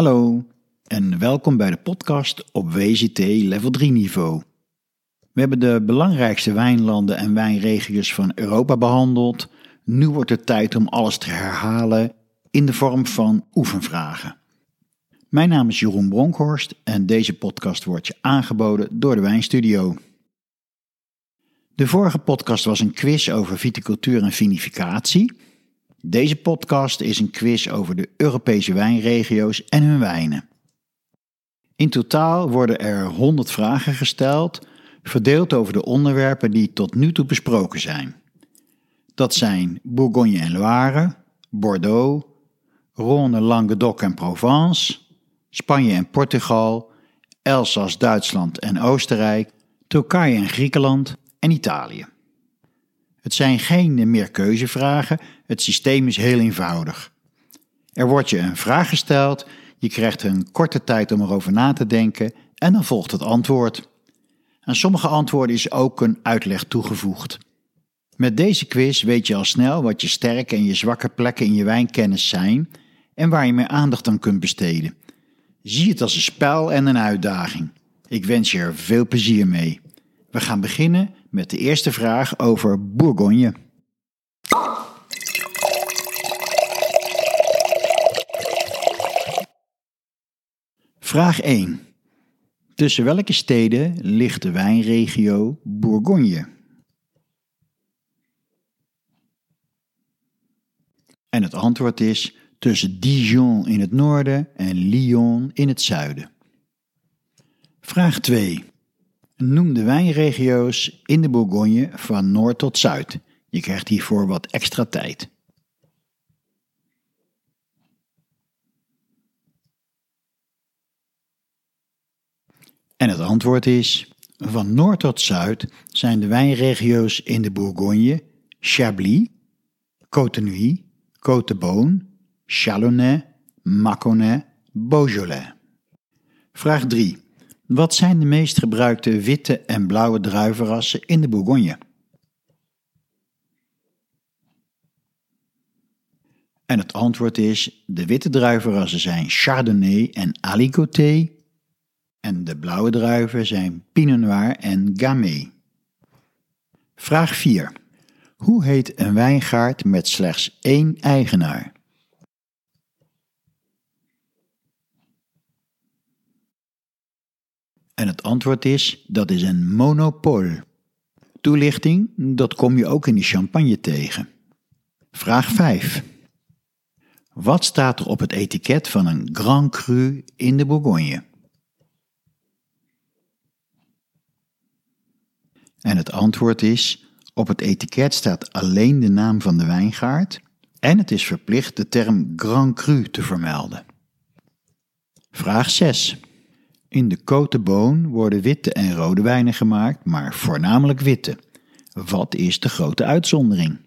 Hallo en welkom bij de podcast op WCT level 3 niveau. We hebben de belangrijkste wijnlanden en wijnregio's van Europa behandeld. Nu wordt het tijd om alles te herhalen in de vorm van oefenvragen. Mijn naam is Jeroen Bronkhorst en deze podcast wordt je aangeboden door de Wijnstudio. De vorige podcast was een quiz over viticultuur en vinificatie. Deze podcast is een quiz over de Europese wijnregio's en hun wijnen. In totaal worden er 100 vragen gesteld, verdeeld over de onderwerpen die tot nu toe besproken zijn. Dat zijn Bourgogne en Loire, Bordeaux, Rhône, Languedoc en Provence, Spanje en Portugal, Elsass, Duitsland en Oostenrijk, Turkije en Griekenland en Italië. Het zijn geen meerkeuzevragen, het systeem is heel eenvoudig. Er wordt je een vraag gesteld, je krijgt een korte tijd om erover na te denken en dan volgt het antwoord. Aan sommige antwoorden is ook een uitleg toegevoegd. Met deze quiz weet je al snel wat je sterke en je zwakke plekken in je wijnkennis zijn en waar je meer aandacht aan kunt besteden. Zie het als een spel en een uitdaging. Ik wens je er veel plezier mee. We gaan beginnen met de eerste vraag over Bourgogne. Vraag 1. Tussen welke steden ligt de wijnregio Bourgogne? En het antwoord is tussen Dijon in het noorden en Lyon in het zuiden. Vraag 2. Noem de wijnregio's in de Bourgogne van noord tot zuid. Je krijgt hiervoor wat extra tijd. En het antwoord is: van noord tot zuid zijn de wijnregio's in de Bourgogne Chablis, Cotenouille, Côte Chalonnais, Mâconnais, Beaujolais. Vraag 3. Wat zijn de meest gebruikte witte en blauwe druivenrassen in de Bourgogne? En het antwoord is: de witte druivenrassen zijn Chardonnay en Aligoté. En de blauwe druiven zijn Pinot Noir en Gamay. Vraag 4. Hoe heet een wijngaard met slechts één eigenaar? En het antwoord is: dat is een monopol. Toelichting: dat kom je ook in de champagne tegen. Vraag 5. Wat staat er op het etiket van een Grand Cru in de Bourgogne? En het antwoord is: op het etiket staat alleen de naam van de wijngaard en het is verplicht de term Grand Cru te vermelden. Vraag 6. In de Côte Boon worden witte en rode wijnen gemaakt, maar voornamelijk witte. Wat is de grote uitzondering?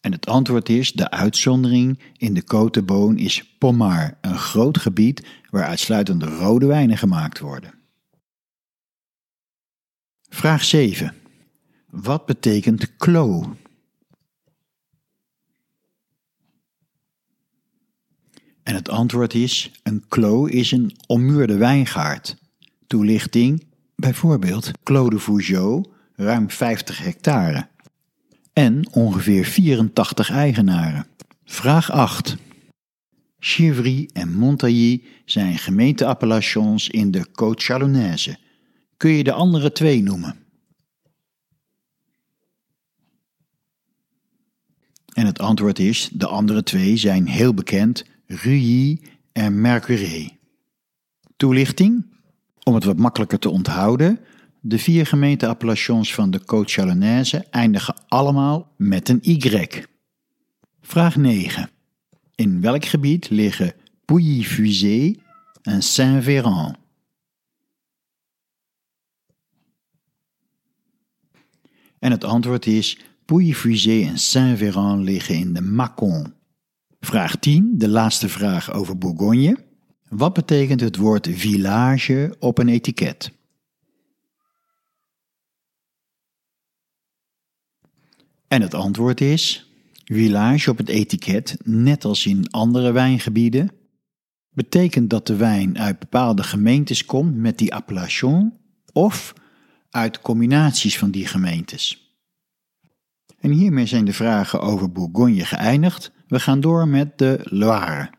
En het antwoord is: de uitzondering in de Côte Boon is Pommard, een groot gebied waar uitsluitend rode wijnen gemaakt worden. Vraag 7. Wat betekent clos? En het antwoord is: een clos is een ommuurde wijngaard. Toelichting: bijvoorbeeld Clos de Vougeot, ruim 50 hectare. En ongeveer 84 eigenaren. Vraag 8. Chivry en Montailly zijn gemeenteappellations in de Côte Chalonnaise. Kun je de andere twee noemen? En het antwoord is: de andere twee zijn heel bekend Ruilly en Mercurey. Toelichting? Om het wat makkelijker te onthouden, de vier gemeenteappellations van de Côte Chalonnaise eindigen allemaal met een Y. Vraag 9. In welk gebied liggen Pouilly-Fusé en Saint-Véran? En het antwoord is Pouilly-Fusé en Saint-Véran liggen in de Mâcon. Vraag 10, de laatste vraag over Bourgogne. Wat betekent het woord village op een etiket? En het antwoord is: Village op het etiket, net als in andere wijngebieden, betekent dat de wijn uit bepaalde gemeentes komt met die appellation of uit combinaties van die gemeentes. En hiermee zijn de vragen over Bourgogne geëindigd. We gaan door met de Loire.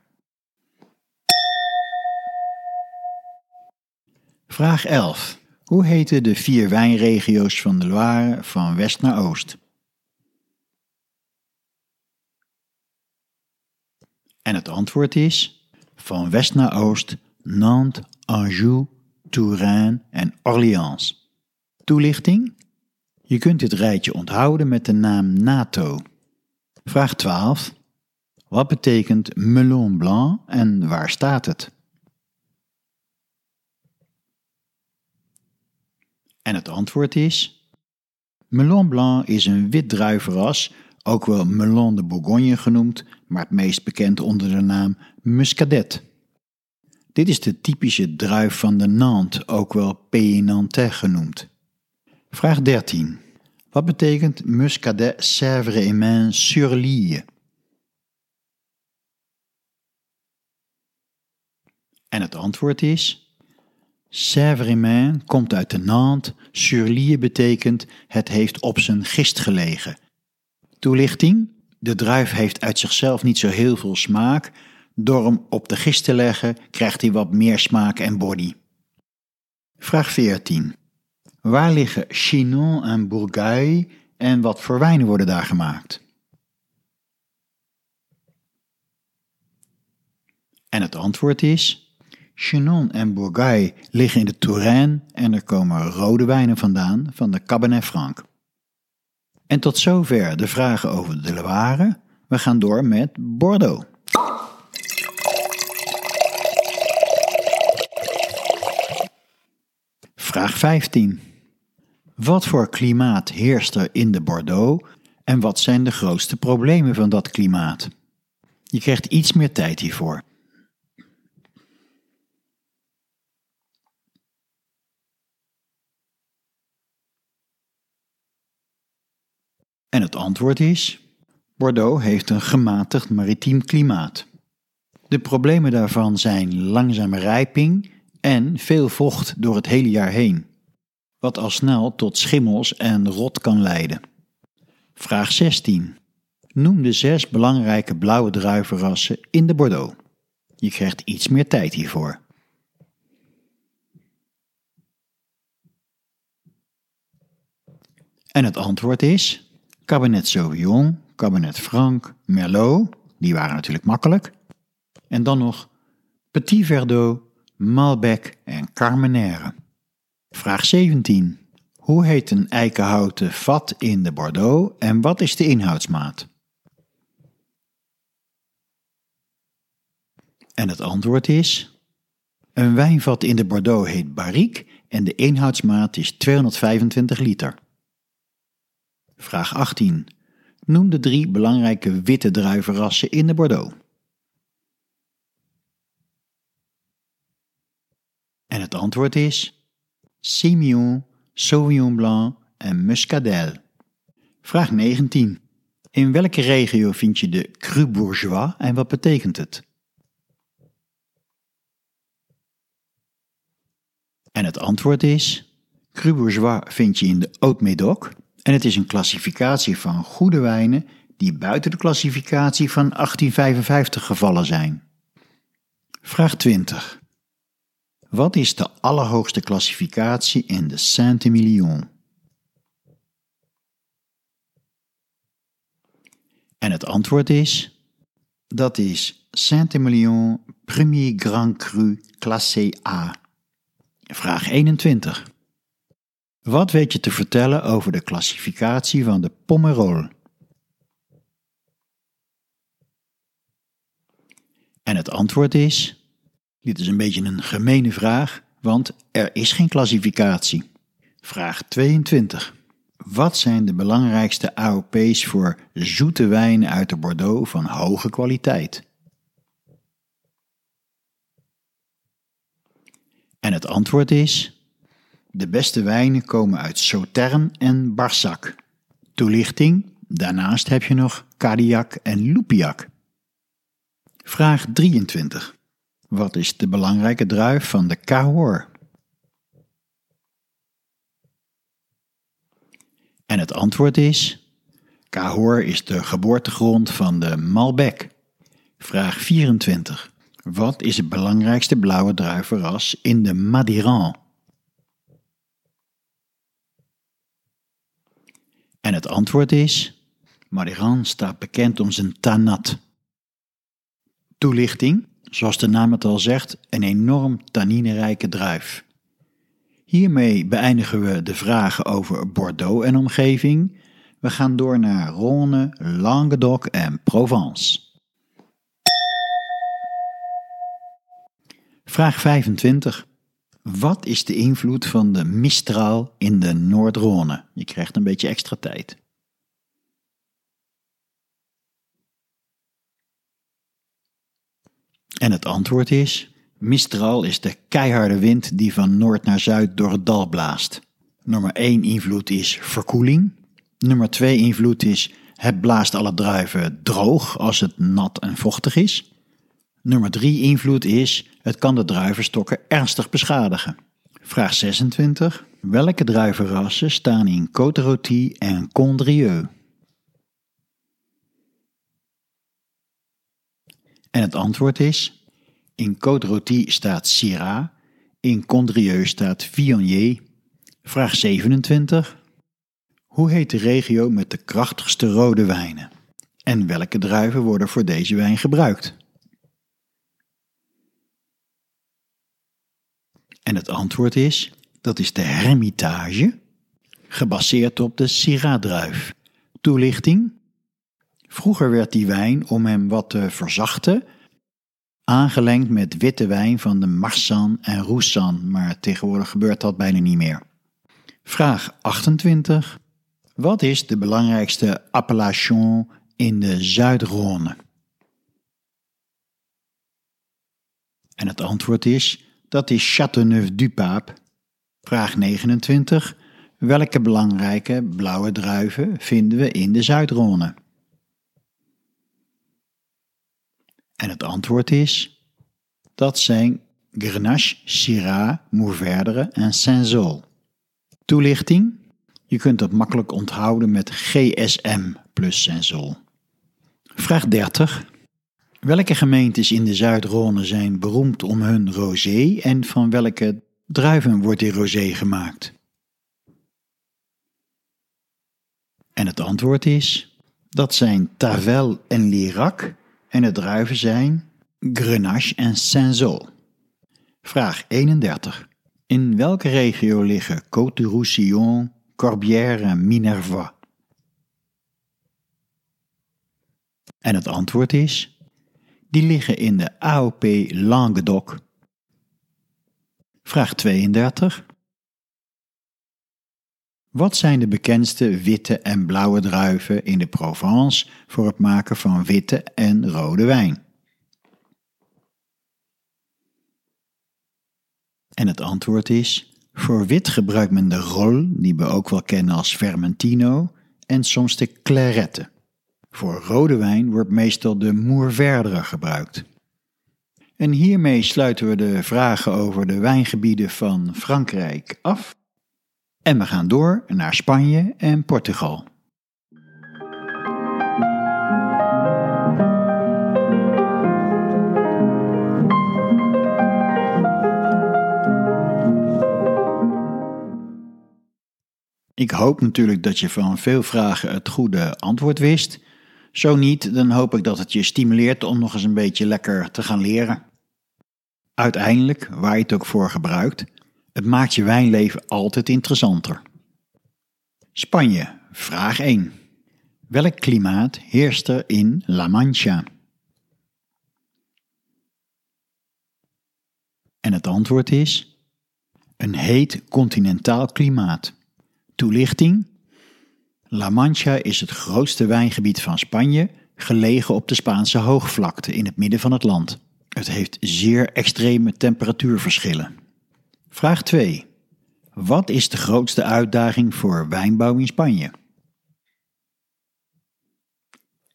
Vraag 11. Hoe heten de vier wijnregio's van de Loire van west naar oost? En het antwoord is van west naar oost Nantes, Anjou, Touraine en Orléans. Toelichting? Je kunt dit rijtje onthouden met de naam NATO. Vraag 12. Wat betekent melon blanc en waar staat het? En het antwoord is: Melon Blanc is een wit druivenras, ook wel Melon de Bourgogne genoemd, maar het meest bekend onder de naam Muscadet. Dit is de typische druif van de Nantes, ook wel Pays Nantais genoemd. Vraag 13. Wat betekent Muscadet Sèvres et Mains sur Lille? En het antwoord is Sèvres komt uit de Nantes, sur betekent het heeft op zijn gist gelegen. Toelichting? De druif heeft uit zichzelf niet zo heel veel smaak. Door hem op de gist te leggen krijgt hij wat meer smaak en body. Vraag 14. Waar liggen Chinon en Bourgogne en wat voor wijnen worden daar gemaakt? En het antwoord is Chenon en Bourgogne liggen in de Touraine en er komen rode wijnen vandaan van de Cabernet Franc. En tot zover de vragen over de Loire. We gaan door met Bordeaux. Vraag 15. Wat voor klimaat heerst er in de Bordeaux en wat zijn de grootste problemen van dat klimaat? Je krijgt iets meer tijd hiervoor. En het antwoord is: Bordeaux heeft een gematigd maritiem klimaat. De problemen daarvan zijn langzame rijping en veel vocht door het hele jaar heen, wat al snel tot schimmels en rot kan leiden. Vraag 16. Noem de zes belangrijke blauwe druivenrassen in de Bordeaux. Je krijgt iets meer tijd hiervoor. En het antwoord is Cabernet Sauvignon, Cabernet Franc, Merlot, die waren natuurlijk makkelijk. En dan nog Petit Verdot, Malbec en Carmenère. Vraag 17. Hoe heet een eikenhouten vat in de Bordeaux en wat is de inhoudsmaat? En het antwoord is: Een wijnvat in de Bordeaux heet barrique en de inhoudsmaat is 225 liter. Vraag 18. Noem de drie belangrijke witte druivenrassen in de Bordeaux. En het antwoord is Simeon, Sauvignon Blanc en Muscadel. Vraag 19. In welke regio vind je de Cru Bourgeois en wat betekent het? En het antwoord is Cru Bourgeois vind je in de Haute-Médoc en het is een klassificatie van goede wijnen die buiten de klassificatie van 1855 gevallen zijn. Vraag 20. Wat is de allerhoogste klassificatie in de Saint-Emilion? En het antwoord is: dat is Saint-Emilion Premier Grand Cru Classé A. Vraag 21. Wat weet je te vertellen over de klassificatie van de Pomerol? En het antwoord is: dit is een beetje een gemene vraag, want er is geen klassificatie. Vraag 22. Wat zijn de belangrijkste AOP's voor zoete wijnen uit de Bordeaux van hoge kwaliteit? En het antwoord is de beste wijnen komen uit Sauternes en Barsac. Toelichting: Daarnaast heb je nog Cadillac en Lupiac. Vraag 23. Wat is de belangrijke druif van de Cahors? En het antwoord is: Cahors is de geboortegrond van de Malbec. Vraag 24. Wat is het belangrijkste blauwe druivenras in de Madiran? En het antwoord is: Madiran staat bekend om zijn tanat. Toelichting: zoals de naam het al zegt, een enorm tanninerijke druif. Hiermee beëindigen we de vragen over Bordeaux en omgeving. We gaan door naar Rhône, Languedoc en Provence. Vraag 25. Wat is de invloed van de Mistral in de Noord-Rhône? Je krijgt een beetje extra tijd. En het antwoord is: Mistral is de keiharde wind die van noord naar zuid door het dal blaast. Nummer 1 invloed is verkoeling. Nummer 2 invloed is het blaast alle druiven droog als het nat en vochtig is. Nummer 3 invloed is het kan de druivenstokken ernstig beschadigen. Vraag 26. Welke druivenrassen staan in Côte en Condrieu? En het antwoord is: in Côte staat Syrah, in Condrieu staat Viognier. Vraag 27. Hoe heet de regio met de krachtigste rode wijnen? En welke druiven worden voor deze wijn gebruikt? En het antwoord is: dat is de Hermitage, gebaseerd op de Syrah-druif. Toelichting: Vroeger werd die wijn, om hem wat te verzachten, aangelengd met witte wijn van de Marsan en Roussan, maar tegenwoordig gebeurt dat bijna niet meer. Vraag 28. Wat is de belangrijkste appellation in de Zuid-Rhône? En het antwoord is, dat is Châteauneuf-du-Pape. Vraag 29. Welke belangrijke blauwe druiven vinden we in de Zuid-Rhône? En het antwoord is: dat zijn Grenache, Syrah, Mourvèdre en Saint-Zol. Toelichting: je kunt dat makkelijk onthouden met GSM plus Saint-Zol. Vraag 30. Welke gemeentes in de Zuid-Rhône zijn beroemd om hun rosé en van welke druiven wordt die rosé gemaakt? En het antwoord is: dat zijn Tavel en Lirac en de druiven zijn Grenache en Saint-Zol. Vraag 31. In welke regio liggen Côte-du-Roussillon, Corbière en Minervois? En het antwoord is: die liggen in de AOP Languedoc. Vraag 32. Wat zijn de bekendste witte en blauwe druiven in de Provence voor het maken van witte en rode wijn? En het antwoord is: voor wit gebruikt men de Rol, die we ook wel kennen als Vermentino, en soms de Clarette. Voor rode wijn wordt meestal de Mourvèdre gebruikt. En hiermee sluiten we de vragen over de wijngebieden van Frankrijk af. En we gaan door naar Spanje en Portugal. Ik hoop natuurlijk dat je van veel vragen het goede antwoord wist. Zo niet, dan hoop ik dat het je stimuleert om nog eens een beetje lekker te gaan leren. Uiteindelijk, waar je het ook voor gebruikt, het maakt je wijnleven altijd interessanter. Spanje, vraag 1. Welk klimaat heerst er in La Mancha? En het antwoord is: een heet continentaal klimaat. Toelichting: La Mancha is het grootste wijngebied van Spanje, gelegen op de Spaanse hoogvlakte in het midden van het land. Het heeft zeer extreme temperatuurverschillen. Vraag 2. Wat is de grootste uitdaging voor wijnbouw in Spanje?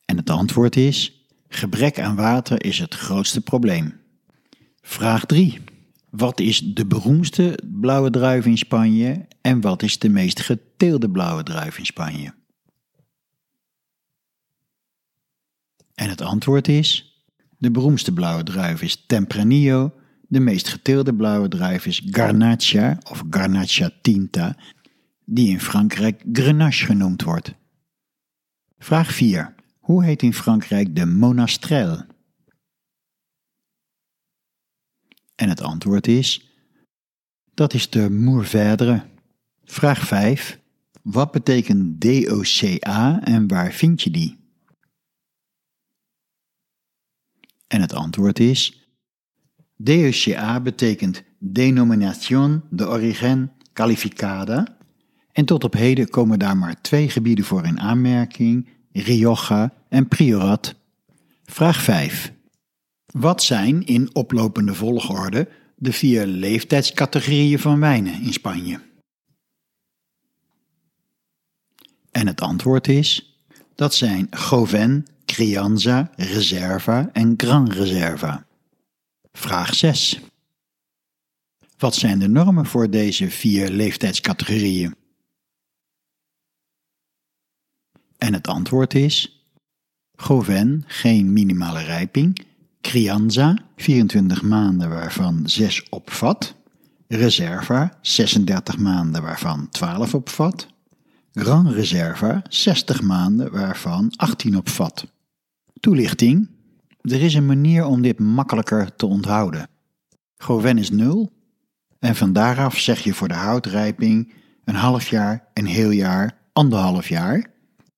het antwoord is: gebrek aan water is het grootste probleem. Vraag 3. Wat is de beroemdste blauwe druif in Spanje en wat is de meest geteelde blauwe druif in Spanje? En het antwoord is: de beroemdste blauwe druif is Tempranillo, de meest geteelde blauwe druif is Garnacha of Garnacha tinta, die in Frankrijk Grenache genoemd wordt. Vraag 4. Hoe heet in Frankrijk de monastrel? En het antwoord is: dat is de Mourvèdre. Vraag 5. Wat betekent DOCA en waar vind je die? En het antwoord is: DOCA betekent Denominación de Origen Calificada. En tot op heden komen daar maar twee gebieden voor in aanmerking: Rioja en Priorat. Vraag 5. Wat zijn in oplopende volgorde de vier leeftijdscategorieën van wijnen in Spanje? En het antwoord is: dat zijn Goven, Crianza, Reserva en Gran Reserva. Vraag 6. Wat zijn de normen voor deze vier leeftijdscategorieën? En het antwoord is: Goven, geen minimale rijping. Crianza, 24 maanden waarvan 6 op vat. Reserva, 36 maanden waarvan 12 op vat. Gran Reserva, 60 maanden waarvan 18 op vat. Toelichting. Er is een manier om dit makkelijker te onthouden. Goven is 0 en van daaraf zeg je voor de houtrijping een half jaar, een heel jaar, anderhalf jaar.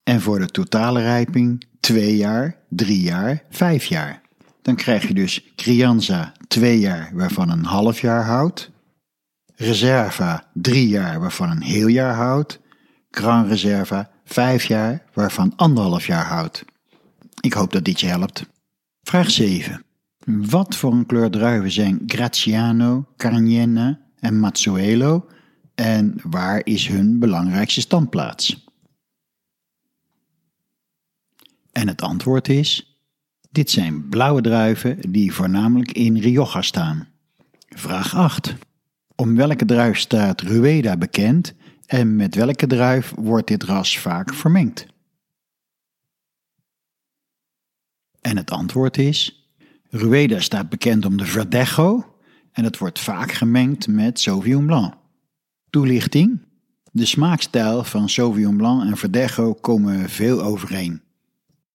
En voor de totale rijping twee jaar, drie jaar, vijf jaar. Dan krijg je dus Crianza twee jaar waarvan een half jaar hout. Reserva drie jaar waarvan een heel jaar hout. Gran Reserva vijf jaar waarvan anderhalf jaar hout. Ik hoop dat dit je helpt. Vraag 7. Wat voor een kleur druiven zijn Graziano, Carniena en Mazzuelo en waar is hun belangrijkste standplaats? En het antwoord is: dit zijn blauwe druiven die voornamelijk in Rioja staan. Vraag 8. Om welke druif staat Rueda bekend en met welke druif wordt dit ras vaak vermengd? En het antwoord is: Rueda staat bekend om de Verdejo en het wordt vaak gemengd met Sauvignon Blanc. Toelichting: De smaakstijl van Sauvignon Blanc en Verdejo komen veel overeen.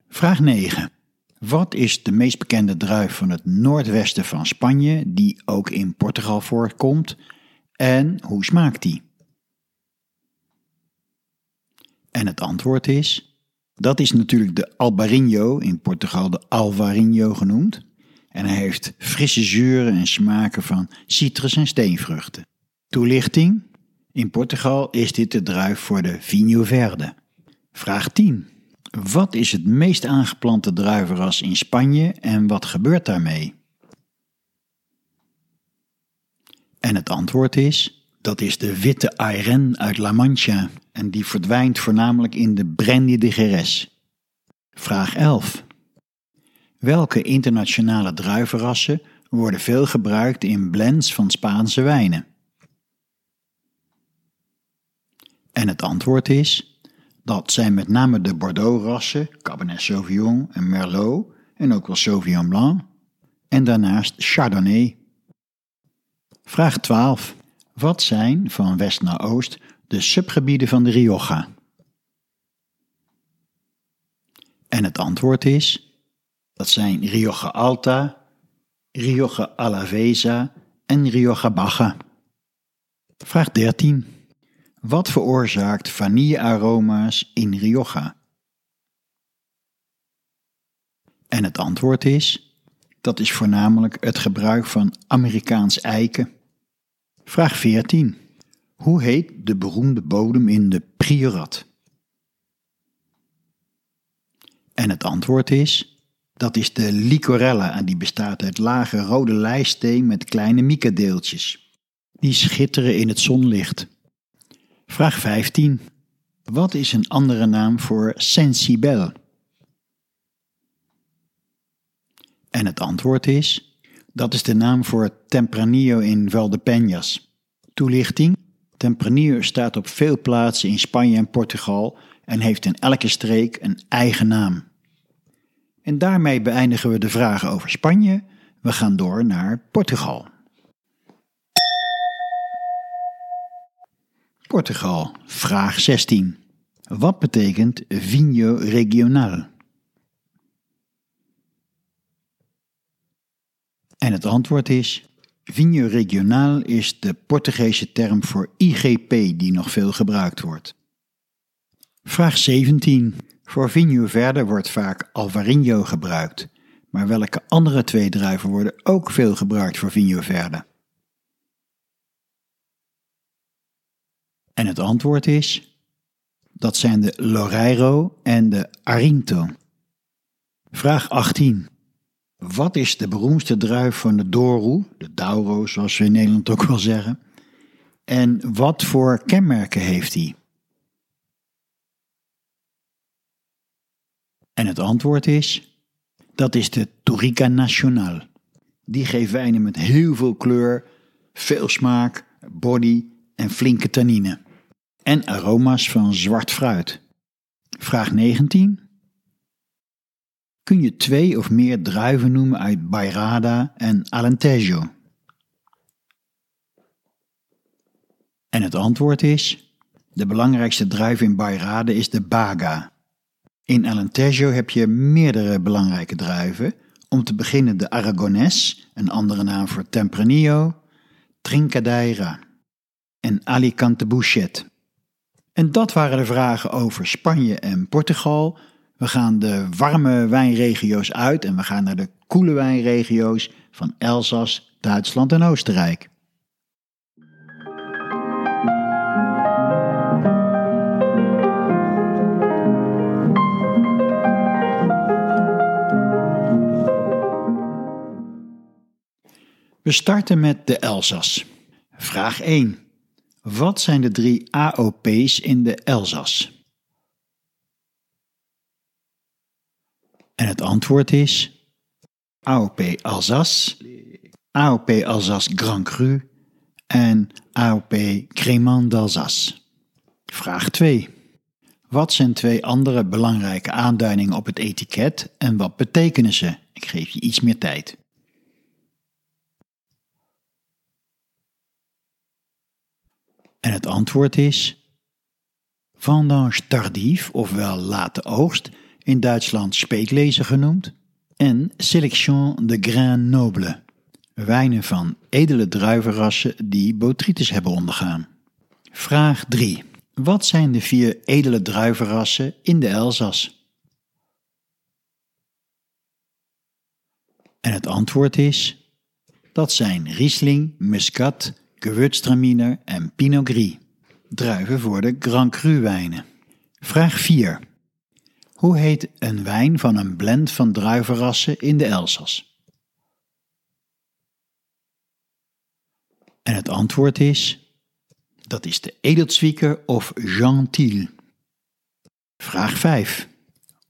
Vraag 9. Wat is de meest bekende druif van het noordwesten van Spanje, die ook in Portugal voorkomt, en hoe smaakt die? En het antwoord is: dat is natuurlijk de Albarino, in Portugal de Alvarinho genoemd. En hij heeft frisse zuren en smaken van citrus en steenvruchten. Toelichting: in Portugal is dit de druif voor de Vinho Verde. Vraag 10. Wat is het meest aangeplante druivenras in Spanje en wat gebeurt daarmee? En het antwoord is: dat is de witte Ayren uit La Mancha en die verdwijnt voornamelijk in de Brandy de Jerez. Vraag 11. Welke internationale druivenrassen worden veel gebruikt in blends van Spaanse wijnen? En het antwoord is: dat zijn met name de Bordeaux-rassen, Cabernet Sauvignon en Merlot en ook wel Sauvignon Blanc. En daarnaast Chardonnay. Vraag 12. Wat zijn van west naar oost de subgebieden van de Rioja? En het antwoord is: dat zijn Rioja Alta, Rioja Alavesa en Rioja Baja. Vraag 13. Wat veroorzaakt vanillearoma's in Rioja? En het antwoord is: dat is voornamelijk het gebruik van Amerikaans eiken. Vraag 14. Hoe heet de beroemde bodem in de Priorat? En het antwoord is: dat is de licorella en die bestaat uit lage rode lijsteen met kleine mica-deeltjes. Die schitteren in het zonlicht. Vraag 15. Wat is een andere naam voor sensibel? En het antwoord is: dat is de naam voor Tempranillo in Valdepeñas. Toelichting: Tempranillo staat op veel plaatsen in Spanje en Portugal en heeft in elke streek een eigen naam. En daarmee beëindigen we de vragen over Spanje. We gaan door naar Portugal. Portugal, vraag 16. Wat betekent vinho regional? En het antwoord is: Vinho regional is de Portugese term voor IGP die nog veel gebruikt wordt. Vraag 17. Voor Vinho Verde wordt vaak Alvarinho gebruikt, maar welke andere twee druiven worden ook veel gebruikt voor Vinho Verde? En het antwoord is: dat zijn de Loreiro en de Arinto. Vraag 18. Wat is de beroemdste druif van de Douro, de Douro zoals we in Nederland ook wel zeggen? En wat voor kenmerken heeft hij? En het antwoord is: dat is de Tourica Nacional. Die geeft wijnen met heel veel kleur, veel smaak, body en flinke tannine. En aroma's van zwart fruit. Vraag 19. Kun je twee of meer druiven noemen uit Bairrada en Alentejo? En het antwoord is: de belangrijkste druif in Bairrada is de Baga. In Alentejo heb je meerdere belangrijke druiven. Om te beginnen de Aragonés, een andere naam voor Tempranillo, Trincadeira en Alicante Bouchet. En dat waren de vragen over Spanje en Portugal. We gaan de warme wijnregio's uit en we gaan naar de koele wijnregio's van Elzas, Duitsland en Oostenrijk. We starten met de Elzas. Vraag 1. Wat zijn de drie AOP's in de Elzas? En het antwoord is AOP Alsace, AOP Alsace Grand Cru en AOP Crémant d'Alsace. Vraag 2. Wat zijn twee andere belangrijke aanduidingen op het etiket en wat betekenen ze? Ik geef je iets meer tijd. En het antwoord is vendange tardief, ofwel late oogst, in Duitsland speeklezen genoemd, en Sélection de Grains Noble, wijnen van edele druivenrassen die botrytis hebben ondergaan. Vraag 3. Wat zijn de vier edele druivenrassen in de Elzas? En het antwoord is: dat zijn Riesling, Muscat, Gewürztraminer en Pinot Gris, druiven voor de Grand Cru wijnen. Vraag 4. Hoe heet een wijn van een blend van druivenrassen in de Elzas? En het antwoord is: dat is de Edelzwieker of Gentil. Vraag 5.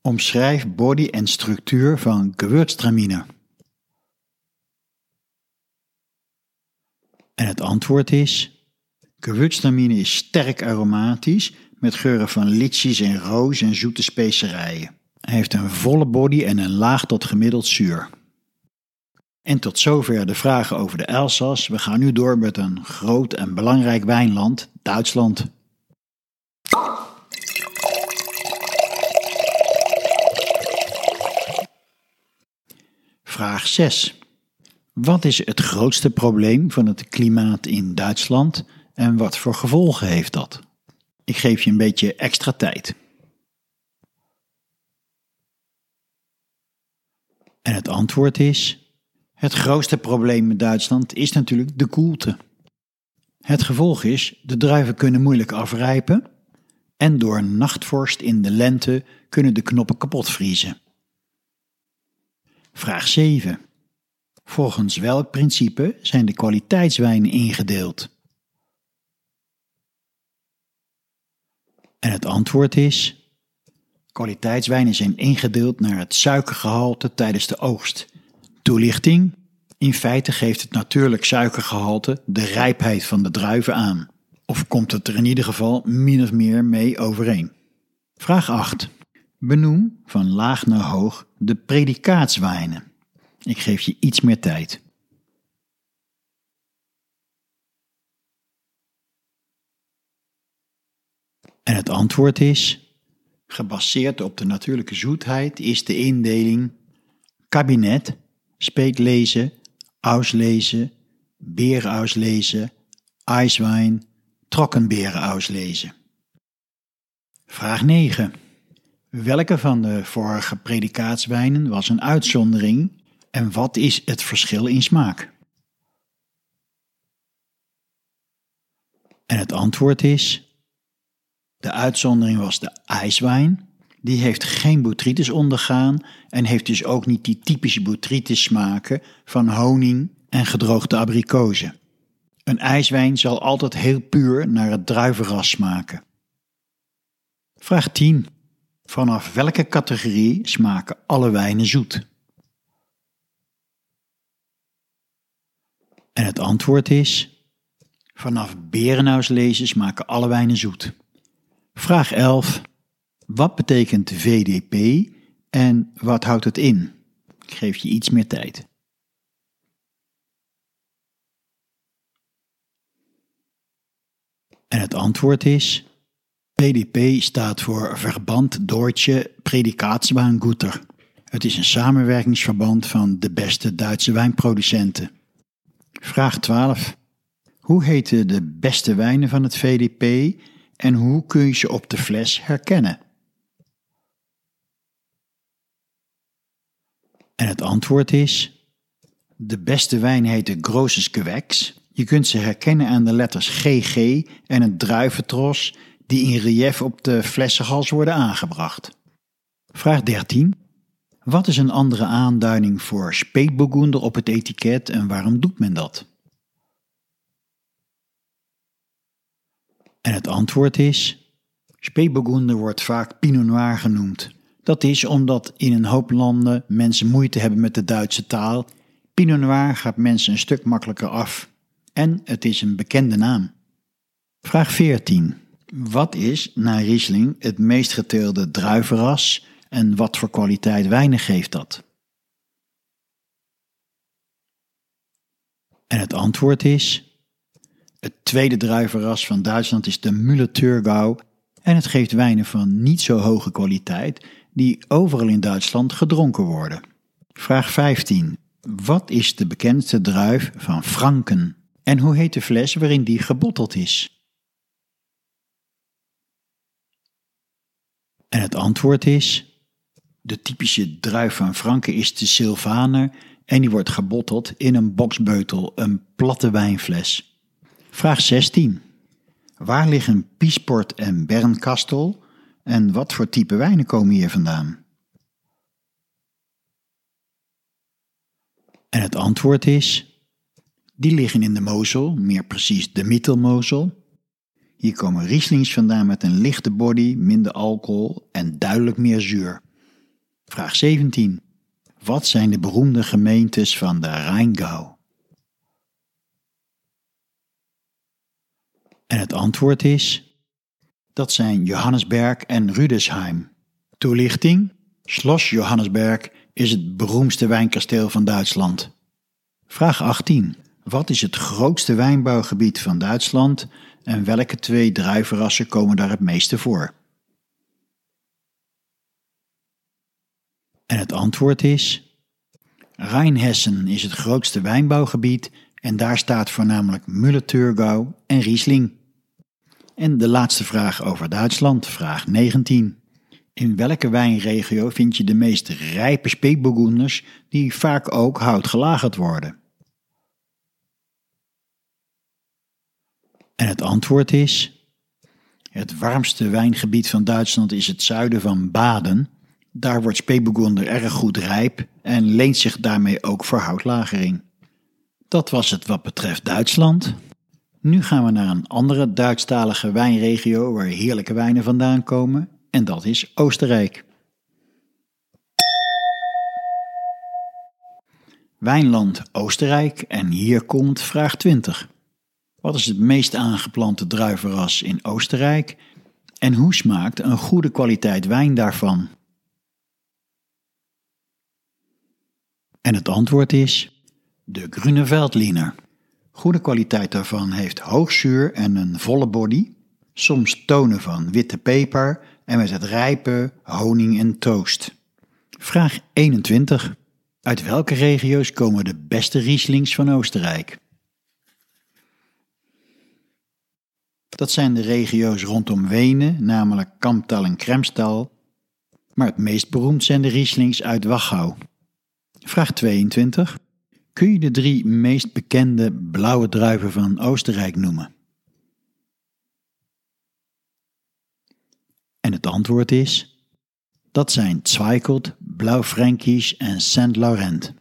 Omschrijf body en structuur van Gewürztraminer. En het antwoord is: Gewürztraminer is sterk aromatisch met geuren van litchis en roos en zoete specerijen. Hij heeft een volle body en een laag tot gemiddeld zuur. En tot zover de vragen over de Elzas. We gaan nu door met een groot en belangrijk wijnland, Duitsland. Vraag 6. Wat is het grootste probleem van het klimaat in Duitsland en wat voor gevolgen heeft dat? Ik geef je een beetje extra tijd. En het antwoord is: het grootste probleem in Duitsland is natuurlijk de koelte. Het gevolg is: de druiven kunnen moeilijk afrijpen en door nachtvorst in de lente kunnen de knoppen kapot vriezen. Vraag 7. Volgens welk principe zijn de kwaliteitswijnen ingedeeld? En het antwoord is: kwaliteitswijnen zijn ingedeeld naar het suikergehalte tijdens de oogst, Toelichting. In feite geeft het natuurlijk suikergehalte de rijpheid van de druiven aan. Of komt het er in ieder geval min of meer mee overeen. Vraag 8. Benoem van laag naar hoog de predikaatswijnen. Ik geef je iets meer tijd. En het antwoord is: gebaseerd op de natuurlijke zoetheid is de indeling kabinet, speeklezen, auslezen, beerauslezen, ijswijn, trokkenberenauslezen. Vraag 9. Welke van de vorige predikaatswijnen was een uitzondering en wat is het verschil in smaak? En het antwoord is de uitzondering was de ijswijn. Die heeft geen botrytis ondergaan en heeft dus ook niet die typische botrytis smaken van honing en gedroogde abrikozen. Een ijswijn zal altijd heel puur naar het druivenras smaken. Vraag 10. Vanaf welke categorie smaken alle wijnen zoet? En het antwoord is: vanaf Berenhauslezen smaken alle wijnen zoet. Vraag 11. Wat betekent VDP en wat houdt het in? Ik geef je iets meer tijd. En het antwoord is: VDP staat voor Verband Deutsche Predikaatswijnguter. Het is een samenwerkingsverband van de beste Duitse wijnproducenten. Vraag 12. Hoe heten de beste wijnen van het VDP en hoe kun je ze op de fles herkennen? En het antwoord is: de beste wijn heet de Grosses. Je kunt ze herkennen aan de letters GG en het druiventros die in relief op de flessenhals worden aangebracht. Vraag 13. Wat is een andere aanduiding voor speetburgunder op het etiket en waarom doet men dat? En het antwoord is: Speetburgunder wordt vaak Pinot Noir genoemd. Dat is omdat in een hoop landen mensen moeite hebben met de Duitse taal. Pinot Noir gaat mensen een stuk makkelijker af. En het is een bekende naam. Vraag 14. Wat is, naar Riesling, het meest geteelde druivenras en wat voor kwaliteit wijnen geeft dat? En het antwoord is het tweede druivenras van Duitsland is de Müller-Thurgau en het geeft wijnen van niet zo hoge kwaliteit die overal in Duitsland gedronken worden. Vraag 15. Wat is de bekendste druif van Franken en hoe heet de fles waarin die gebotteld is? En het antwoord is: de typische druif van Franken is de Sylvaner en die wordt gebotteld in een boksbeutel, een platte wijnfles. Vraag 16. Waar liggen Piesport en Bernkastel en wat voor type wijnen komen hier vandaan? En het antwoord is: die liggen in de Mosel, meer precies de Mittelmosel. Hier komen Rieslings vandaan met een lichte body, minder alcohol en duidelijk meer zuur. Vraag 17. Wat zijn de beroemde gemeentes van de Rheingau? En het antwoord is: dat zijn Johannesberg en Rüdesheim. Toelichting: Schloss Johannesberg is het beroemdste wijnkasteel van Duitsland. Vraag 18. Wat is het grootste wijnbouwgebied van Duitsland en welke twee druivenrassen komen daar het meeste voor? En het antwoord is: Rijnhessen is het grootste wijnbouwgebied en daar staat voornamelijk Müller-Thurgau en Riesling. En de laatste vraag over Duitsland, vraag 19. In welke wijnregio vind je de meest rijpe speekburgunders die vaak ook houtgelagerd worden? En het antwoord is: het warmste wijngebied van Duitsland is het zuiden van Baden. Daar wordt speekburgunder erg goed rijp en leent zich daarmee ook voor houtlagering. Dat was het wat betreft Duitsland. Nu gaan we naar een andere Duitsstalige wijnregio waar heerlijke wijnen vandaan komen, en dat is Oostenrijk. Wijnland Oostenrijk en hier komt vraag 20. Wat is het meest aangeplante druivenras in Oostenrijk en hoe smaakt een goede kwaliteit wijn daarvan? En het antwoord is de Grüne Veltliner. Goede kwaliteit daarvan heeft hoog zuur en een volle body, soms tonen van witte peper en met het rijpe honing en toast. Vraag 21. Uit welke regio's komen de beste Rieslings van Oostenrijk? Dat zijn de regio's rondom Wenen, namelijk Kamptal en Kremstal. Maar het meest beroemd zijn de Rieslings uit Wachau. Vraag 22. Kun je de drie meest bekende blauwe druiven van Oostenrijk noemen? En het antwoord is: dat zijn Zweigelt, Blauw Fränkisch en Saint Laurent.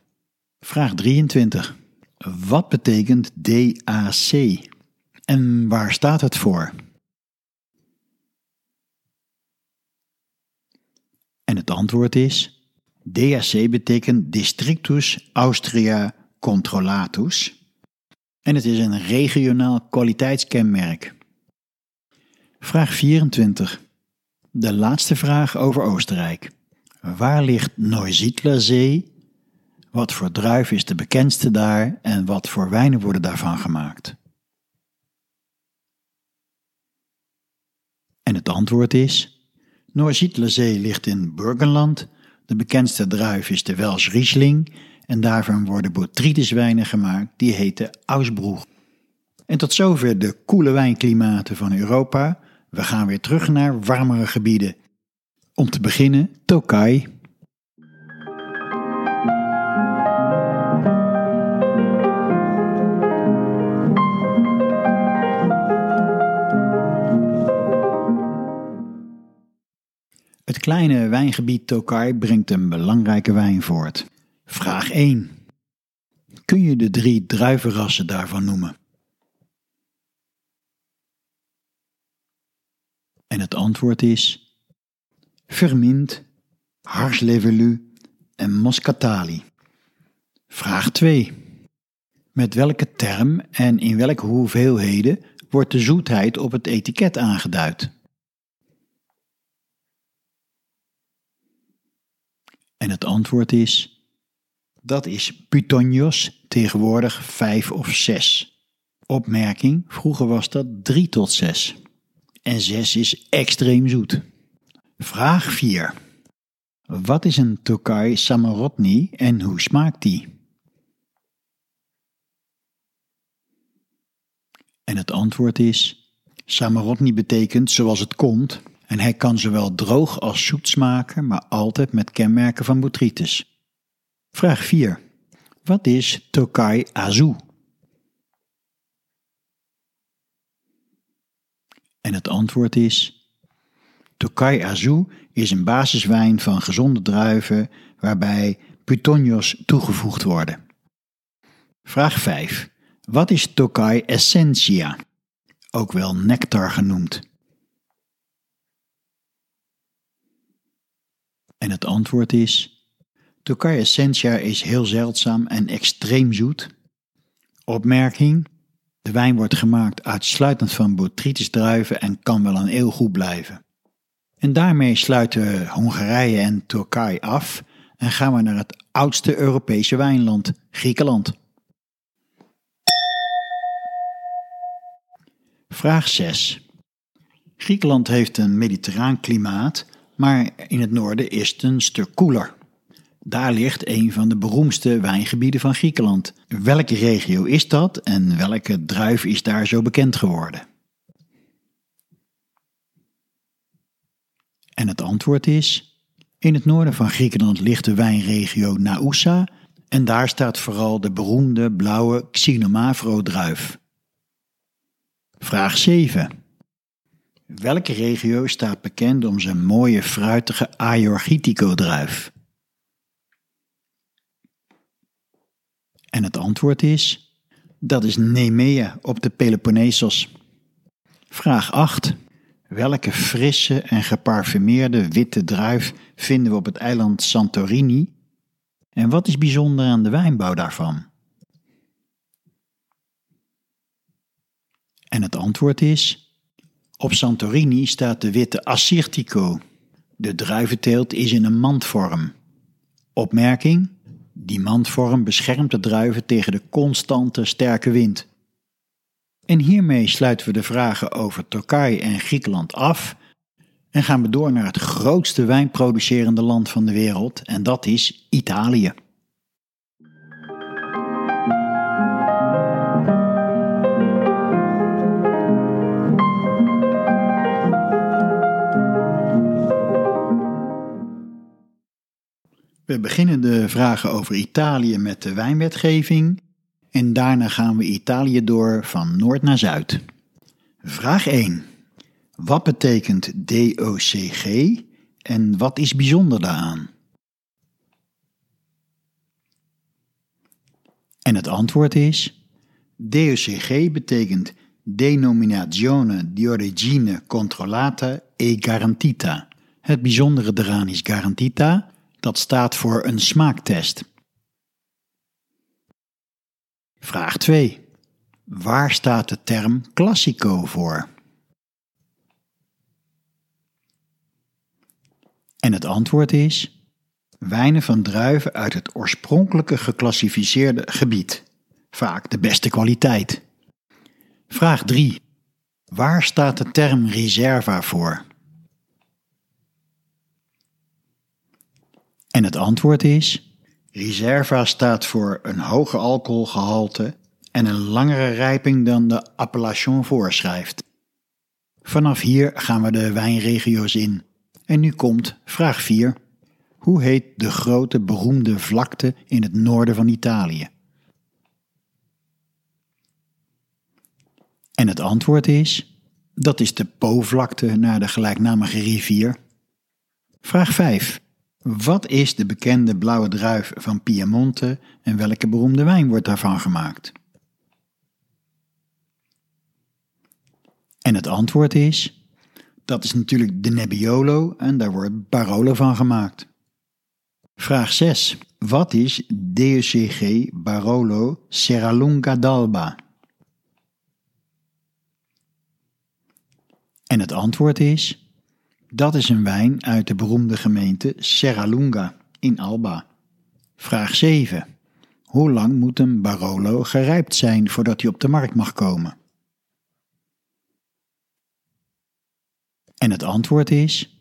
Vraag 23. Wat betekent DAC? En waar staat het voor? En het antwoord is: DAC betekent Districtus Austria Controllatus en het is een regionaal kwaliteitskenmerk. Vraag 24. De laatste vraag over Oostenrijk. Waar ligt Neusiedlerzee? Wat voor druif is de bekendste daar en wat voor wijnen worden daarvan gemaakt? En het antwoord is: Neusiedlerzee ligt in Burgenland. De bekendste druif is de Welsch Riesling en daarvan worden botrytiswijnen gemaakt die heten Ausbroeg. En tot zover de koele wijnklimaten van Europa. We gaan weer terug naar warmere gebieden. Om te beginnen Tokai. Het kleine wijngebied Tokai brengt een belangrijke wijn voort. Vraag 1. Kun je de drie druivenrassen daarvan noemen? En het antwoord is Vermint, Harslevelu en Moscatali. Vraag 2. Met welke term en in welke hoeveelheden wordt de zoetheid op het etiket aangeduid? En het antwoord is dat is Putonios, tegenwoordig 5 of 6. Opmerking, vroeger was dat 3 tot 6. En 6 is extreem zoet. Vraag 4. Wat is een Tokai Samarotni en hoe smaakt die? En het antwoord is: Samarotni betekent zoals het komt en hij kan zowel droog als zoet smaken, maar altijd met kenmerken van botrytis. Vraag 4. Wat is Tokai Azu? En het antwoord is: Tokai Azu is een basiswijn van gezonde druiven waarbij putonios toegevoegd worden. Vraag 5. Wat is Tokai Essentia? Ook wel nectar genoemd. En het antwoord is Tokai Essentia is heel zeldzaam en extreem zoet. Opmerking: de wijn wordt gemaakt uitsluitend van botrytis druiven en kan wel een eeuw goed blijven. En daarmee sluiten Hongarije en Turkije af en gaan we naar het oudste Europese wijnland, Griekenland. Vraag 6. Griekenland heeft een mediterraan klimaat, maar in het noorden is het een stuk koeler. Daar ligt een van de beroemdste wijngebieden van Griekenland. Welke regio is dat en welke druif is daar zo bekend geworden? En het antwoord is: in het noorden van Griekenland ligt de wijnregio Naoussa en daar staat vooral de beroemde blauwe Xinomavro-druif. Vraag 7. Welke regio staat bekend om zijn mooie fruitige Ayorgitico-druif? En het antwoord is: dat is Nemea op de Peloponnesos. Vraag 8. Welke frisse en geparfumeerde witte druif vinden we op het eiland Santorini? En wat is bijzonder aan de wijnbouw daarvan? En het antwoord is: op Santorini staat de witte Assyrtiko. De druiventeelt is in een mandvorm. Opmerking: die mandvorm beschermt de druiven tegen de constante sterke wind. En hiermee sluiten we de vragen over Turkije en Griekenland af en gaan we door naar het grootste wijnproducerende land van de wereld en dat is Italië. We beginnen de vragen over Italië met de wijnwetgeving en daarna gaan we Italië door van noord naar zuid. Vraag 1. Wat betekent DOCG en wat is bijzonder daaraan? En het antwoord is: DOCG betekent Denominazione di origine controllata e garantita. Het bijzondere eraan is garantita, dat staat voor een smaaktest. Vraag 2. Waar staat de term Classico voor? En het antwoord is: wijnen van druiven uit het oorspronkelijke geclassificeerde gebied, vaak de beste kwaliteit. Vraag 3. Waar staat de term reserva voor? En het antwoord is: Reserva staat voor een hoger alcoholgehalte en een langere rijping dan de appellation voorschrijft. Vanaf hier gaan we de wijnregio's in. En nu komt vraag 4. Hoe heet de grote beroemde vlakte in het noorden van Italië? En het antwoord is: dat is de Po-vlakte naar de gelijknamige rivier. Vraag 5. Wat is de bekende blauwe druif van Piemonte en welke beroemde wijn wordt daarvan gemaakt? En het antwoord is: dat is natuurlijk de Nebbiolo en daar wordt Barolo van gemaakt. Vraag 6. Wat is DOCG Barolo Serralunga d'Alba? En het antwoord is: dat is een wijn uit de beroemde gemeente Serralunga in Alba. Vraag 7. Hoe lang moet een Barolo gerijpt zijn voordat hij op de markt mag komen? En het antwoord is: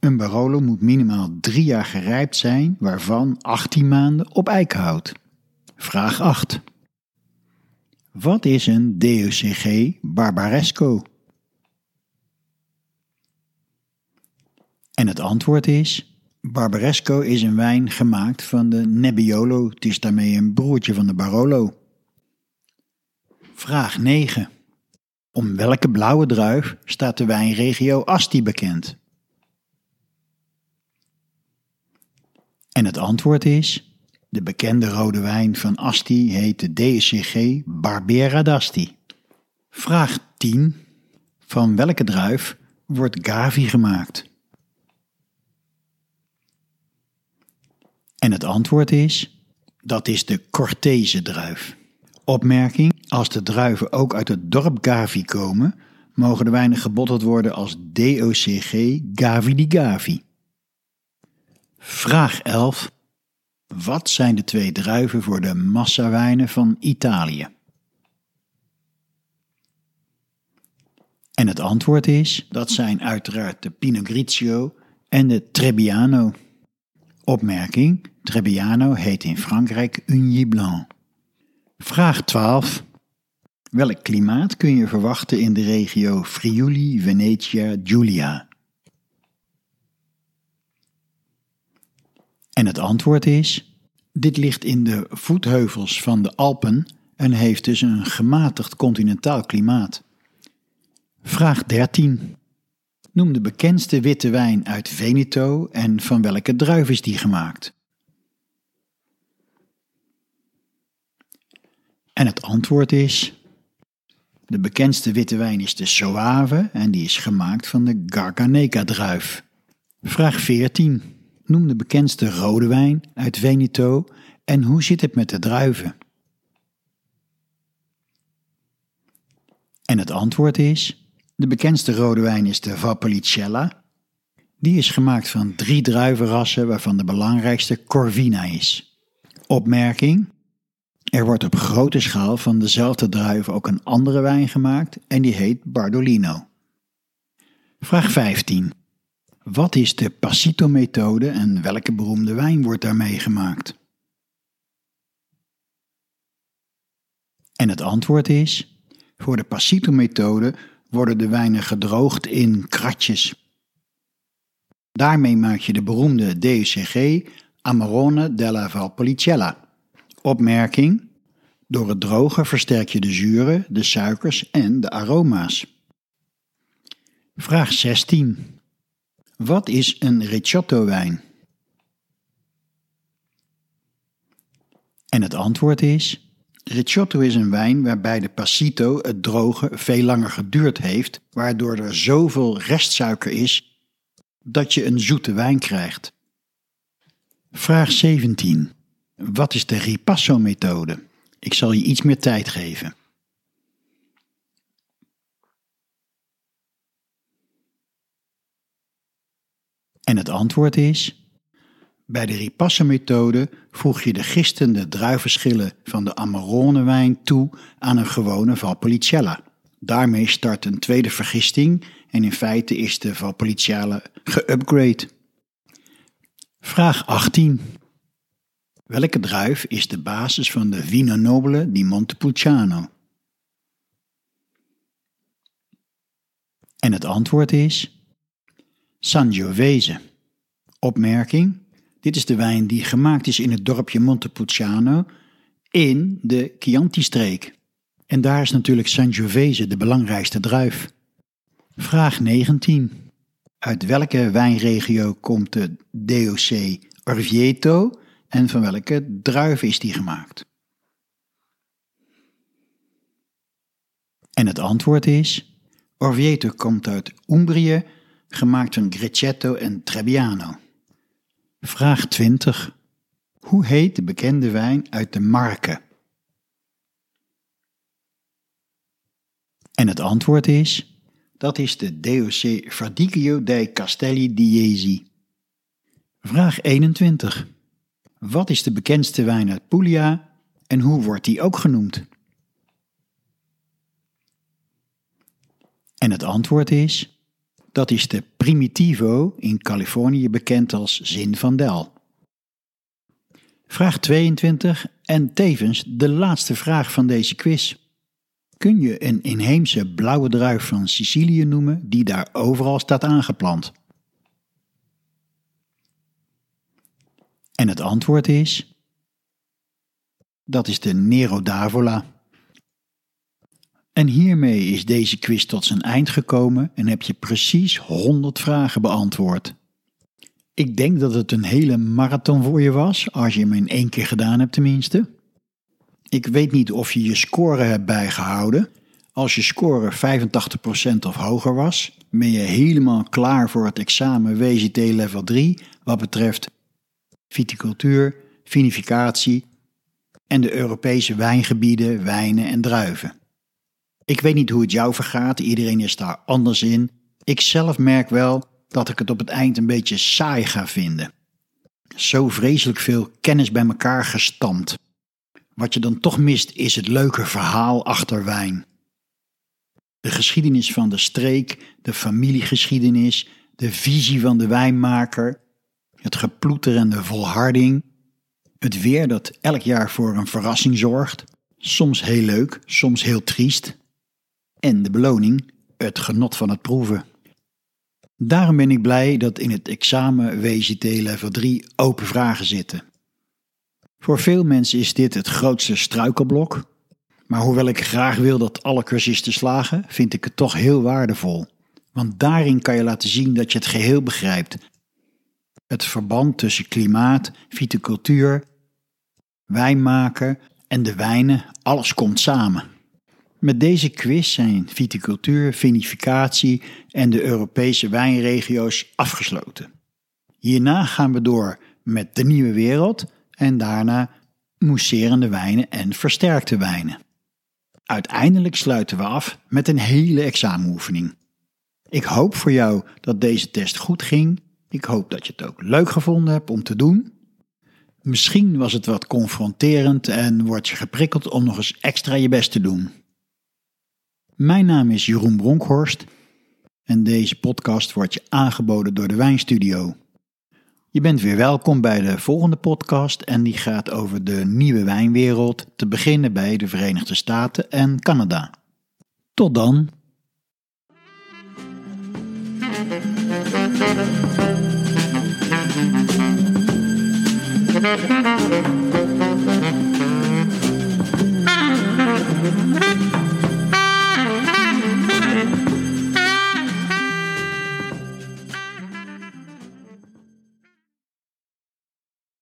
een Barolo moet minimaal drie jaar gerijpt zijn, waarvan 18 maanden op eikenhout. Vraag 8. Wat is een DOCG Barbaresco? En het antwoord is: Barbaresco is een wijn gemaakt van de Nebbiolo. Het is daarmee een broertje van de Barolo. Vraag 9. Om welke blauwe druif staat de wijnregio Asti bekend? En het antwoord is: de bekende rode wijn van Asti heet de DSCG Barbera d'Asti. Vraag 10. Van welke druif wordt Gavi gemaakt? En het antwoord is: dat is de Cortese druif. Opmerking: als de druiven ook uit het dorp Gavi komen, mogen de wijnen gebotteld worden als DOCG Gavi di Gavi. Vraag 11. Wat zijn de twee druiven voor de massawijnen van Italië? En het antwoord is: dat zijn uiteraard de Pinot Grigio en de Trebbiano. Opmerking: Trebbiano heet in Frankrijk Ugny Blanc. Vraag 12. Welk klimaat kun je verwachten in de regio Friuli, Venetia, Giulia? En het antwoord is: dit ligt in de voetheuvels van de Alpen en heeft dus een gematigd continentaal klimaat. Vraag 13. Noem de bekendste witte wijn uit Veneto en van welke druif is die gemaakt? En het antwoord is: de bekendste witte wijn is de Soave en die is gemaakt van de Garganeka druif. Vraag 14. Noem de bekendste rode wijn uit Veneto en hoe zit het met de druiven? En het antwoord is: de bekendste rode wijn is de Valpolicella. Die is gemaakt van drie druivenrassen, waarvan de belangrijkste Corvina is. Opmerking: er wordt op grote schaal van dezelfde druiven ook een andere wijn gemaakt en die heet Bardolino. Vraag 15. Wat is de Passito-methode en welke beroemde wijn wordt daarmee gemaakt? En het antwoord is: voor de Passito-methode worden de wijnen gedroogd in kratjes. Daarmee maak je de beroemde DUCG Amarone della Valpolicella. Opmerking: door het drogen versterk je de zuren, de suikers en de aroma's. Vraag 16. Wat is een Ricciotto-wijn? En het antwoord is: Ricciotto is een wijn waarbij de passito, het drogen, veel langer geduurd heeft, waardoor er zoveel restsuiker is dat je een zoete wijn krijgt. Vraag 17. Wat is de ripasso-methode? Ik zal je iets meer tijd geven. En het antwoord is: bij de ripasso-methode voeg je de gistende druivenschillen van de Amarone-wijn toe aan een gewone Valpolicella. Daarmee start een tweede vergisting en in feite is de Valpolicella geupgrade. Vraag 18. Welke druif is de basis van de Vino Nobile di Montepulciano? En het antwoord is Sangiovese. Opmerking: dit is de wijn die gemaakt is in het dorpje Montepulciano in de Chianti-streek. En daar is natuurlijk Sangiovese de belangrijkste druif. Vraag 19. Uit welke wijnregio komt de DOC Orvieto en van welke druif is die gemaakt? En het antwoord is: Orvieto komt uit Umbrië, gemaakt van Grecetto en Trebbiano. Vraag 20. Hoe heet de bekende wijn uit de Marke? En het antwoord is: dat is de DOC Verdicchio dei Castelli di Jesi. Vraag 21. Wat is de bekendste wijn uit Puglia en hoe wordt die ook genoemd? En het antwoord is: dat is de Primitivo, in Californië bekend als Zin van Del. Vraag 22 en tevens de laatste vraag van deze quiz. Kun je een inheemse blauwe druif van Sicilië noemen die daar overal staat aangeplant? En het antwoord is: dat is de Nero d'Avola. En hiermee is deze quiz tot zijn eind gekomen en heb je precies 100 vragen beantwoord. Ik denk dat het een hele marathon voor je was, als je hem in één keer gedaan hebt tenminste. Ik weet niet of je je score hebt bijgehouden. Als je score 85% of hoger was, ben je helemaal klaar voor het examen WGT level 3 wat betreft viticultuur, vinificatie en de Europese wijngebieden, wijnen en druiven. Ik weet niet hoe het jou vergaat, iedereen is daar anders in. Ik zelf merk wel dat ik het op het eind een beetje saai ga vinden. Zo vreselijk veel kennis bij elkaar gestampt. Wat je dan toch mist is het leuke verhaal achter wijn. De geschiedenis van de streek, de familiegeschiedenis, de visie van de wijnmaker, het geploeter en de volharding, het weer dat elk jaar voor een verrassing zorgt, soms heel leuk, soms heel triest, en de beloning, het genot van het proeven. Daarom ben ik blij dat in het examen WGT level 3 open vragen zitten. Voor veel mensen is dit het grootste struikelblok, maar hoewel ik graag wil dat alle cursisten slagen, vind ik het toch heel waardevol. Want daarin kan je laten zien dat je het geheel begrijpt. Het verband tussen klimaat, viticultuur, wijnmaken en de wijnen, alles komt samen. Met deze quiz zijn viticultuur, vinificatie en de Europese wijnregio's afgesloten. Hierna gaan we door met de nieuwe wereld en daarna mousserende wijnen en versterkte wijnen. Uiteindelijk sluiten we af met een hele examenoefening. Ik hoop voor jou dat deze test goed ging. Ik hoop dat je het ook leuk gevonden hebt om te doen. Misschien was het wat confronterend en word je geprikkeld om nog eens extra je best te doen. Mijn naam is Jeroen Bronkhorst en deze podcast wordt je aangeboden door de Wijnstudio. Je bent weer welkom bij de volgende podcast en die gaat over de nieuwe wijnwereld, te beginnen bij de Verenigde Staten en Canada. Tot dan.